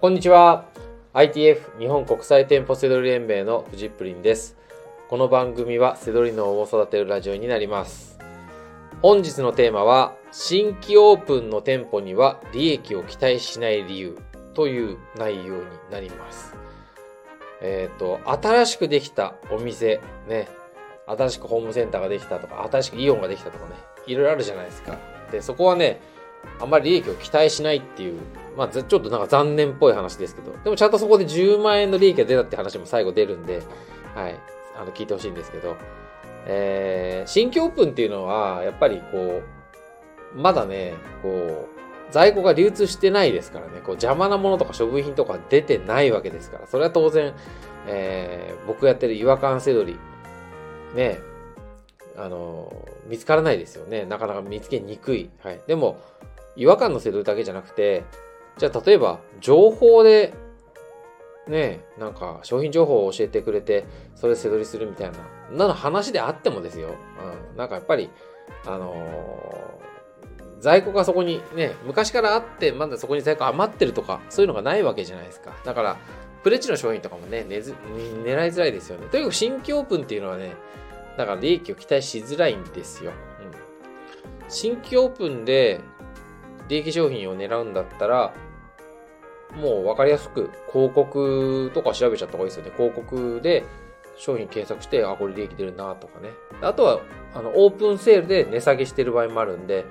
こんにちは。ITF 日本国際店舗セドリ連盟のフジップリンです。この番組はセドリ脳を育てるラジオになります。本日のテーマは新規オープンの店舗には利益を期待しない理由という内容になります。えっ、ー、と新しくできたお店ね。新しくホームセンターができたとか新しくイオンができたとかね。いろいろあるじゃないですか。でそこはねあんまり利益を期待しないっていうまあ、ちょっとなんか残念っぽい話ですけど、でもちゃんとそこで10万円の利益が出たって話も最後出るんで、はい、あの、聞いてほしいんですけど、えー、新規オープンっていうのは、やっぱりこう、まだね、こう、在庫が流通してないですからね、こう邪魔なものとか処分品とか出てないわけですから、それは当然、えー、僕やってる違和感せどり、ね、あの、見つからないですよね。なかなか見つけにくい。はい。でも、違和感のせどりだけじゃなくて、じゃあ例えば情報でねなんか商品情報を教えてくれてそれ背取りするみたいななの話であってもですよ、うん、なんかやっぱりあのー、在庫がそこにね昔からあってまだそこに在庫余ってるとかそういうのがないわけじゃないですか。だからプレッチの商品とかもねねず狙いづらいですよね。とにかく新規オープンっていうのはねだから利益を期待しづらいんですよ、うん、新規オープンで利益商品を狙うんだったらもう分かりやすく広告とか調べちゃった方がいいですよね。広告で商品検索して、あ、これ利益出るなとかね。あとは、あの、オープンセールで値下げしてる場合もあるんで、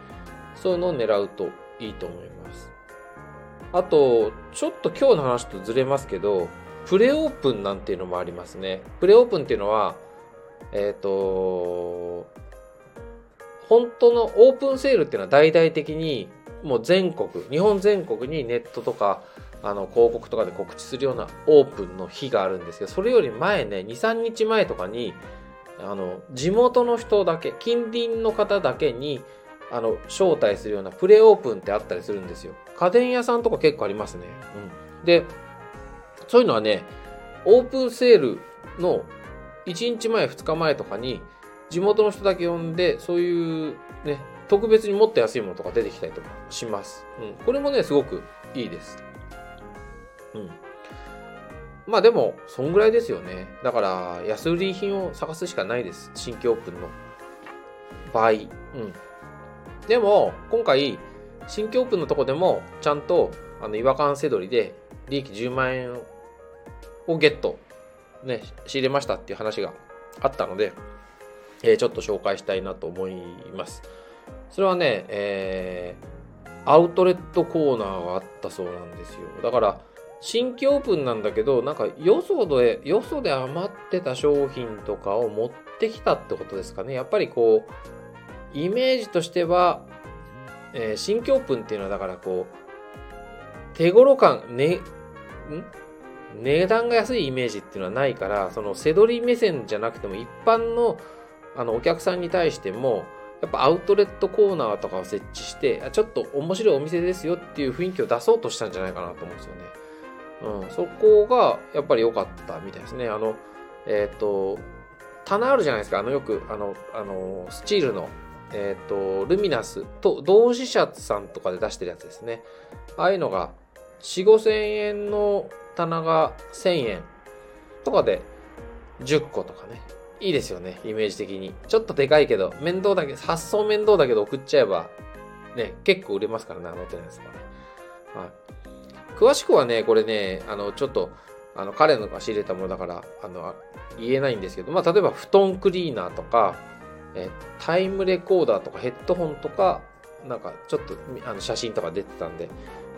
そういうのを狙うといいと思います。あと、ちょっと今日の話とずれますけど、プレオープンなんていうのもありますね。プレオープンっていうのは、えっ、ー、と、本当のオープンセールっていうのは大々的にもう全国、日本全国にネットとかあの広告とかで告知するようなオープンの日があるんですけど、それより前ね、2、3日前とかに、あの、地元の人だけ、近隣の方だけに、あの、招待するようなプレオープンってあったりするんですよ。家電屋さんとか結構ありますね。うん。で、そういうのはね、オープンセールの1日前、2日前とかに、地元の人だけ呼んで、そういうね、特別にもっと安いものとか出てきたりとかします。うん。これもね、すごくいいです。うん。まあでも、そんぐらいですよね。だから、安売り品を探すしかないです。新規オープンの場合。うん。でも、今回、新規オープンのとこでも、ちゃんと、あの、違和感せどりで、利益10万円をゲット、ね、仕入れましたっていう話があったので、えー、ちょっと紹介したいなと思います。それはね、えー、アウトレットコーナーがあったそうなんですよ。だから、新規オープンなんだけど、なんかよそで、よそで余ってた商品とかを持ってきたってことですかね。やっぱりこう、イメージとしては、えー、新規オープンっていうのはだからこう、手頃感、ね、ん？値段が安いイメージっていうのはないから、その背取り目線じゃなくても一般のあのお客さんに対しても、やっぱアウトレットコーナーとかを設置して、ちょっと面白いお店ですよっていう雰囲気を出そうとしたんじゃないかなと思うんですよね。うん、そこがやっぱり良かったみたいですね。あの、えっ、ー、と、棚あるじゃないですか。あの、よく、あの、あの、スチールの、えっ、ー、と、ルミナスと、同志社さんとかで出してるやつですね。ああいうのが、4、5千円の棚が1000円とかで10個とかね。いいですよね、イメージ的に。ちょっとでかいけど、面倒だけ、発送面倒だけど送っちゃえば、ね、結構売れますからね、あの手のやつがね。はい。詳しくはね、これね、あの、ちょっと、あの、彼のが仕入れたものだから、あの、言えないんですけど、まあ、例えば布団クリーナーとか、えタイムレコーダーとかヘッドホンとか、なんかちょっとあの写真とか出てたんで、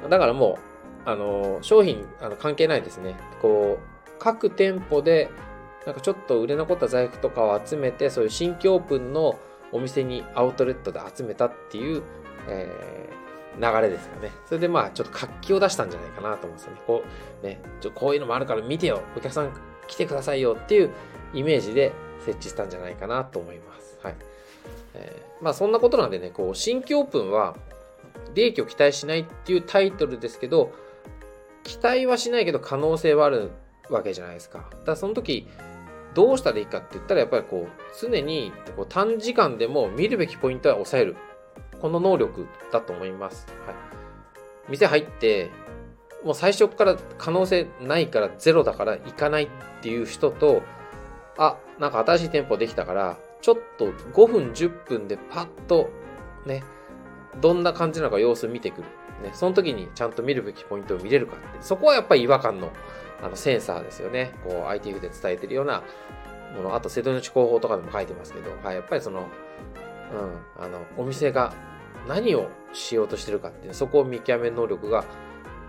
だからもう、あの、商品あの関係ないですね。こう、各店舗で、なんかちょっと売れ残った在庫とかを集めて、そういう新規オープンのお店にアウトレットで集めたっていう、え流れですよね。それでまあちょっと活気を出したんじゃないかなと思うんですよね。こう、ね、ちょこういうのもあるから見てよ、お客さん来てくださいよっていうイメージで設置したんじゃないかなと思います。はい。えー、まあそんなことなんでね、こう、新規オープンは利益を期待しないっていうタイトルですけど、期待はしないけど可能性はあるわけじゃないですか。だからその時、どうしたらいいかって言ったらやっぱりこう常にこう短時間でも見るべきポイントは抑えるこの能力だと思います。はい。店入って、もう最初から可能性ないからゼロだから行かないっていう人と、あ、なんか新しい店舗できたから、ちょっと5分10分でパッとね、どんな感じなのか様子見てくる。ね、その時にちゃんと見るべきポイントを見れるかって、そこはやっぱり違和感のあのセンサーですよね。こう ITF で伝えてるようなもの、あと瀬戸内広報とかでも書いてますけど、はい、やっぱりその、うん、あの、お店が何をしようとしてるかっていう、そこを見極める能力が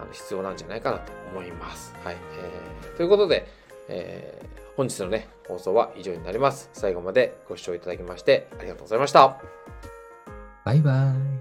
あの必要なんじゃないかなと思います。はい。えー、ということで、えー、本日のね、放送は以上になります。最後までご視聴いただきましてありがとうございました。バイバイ。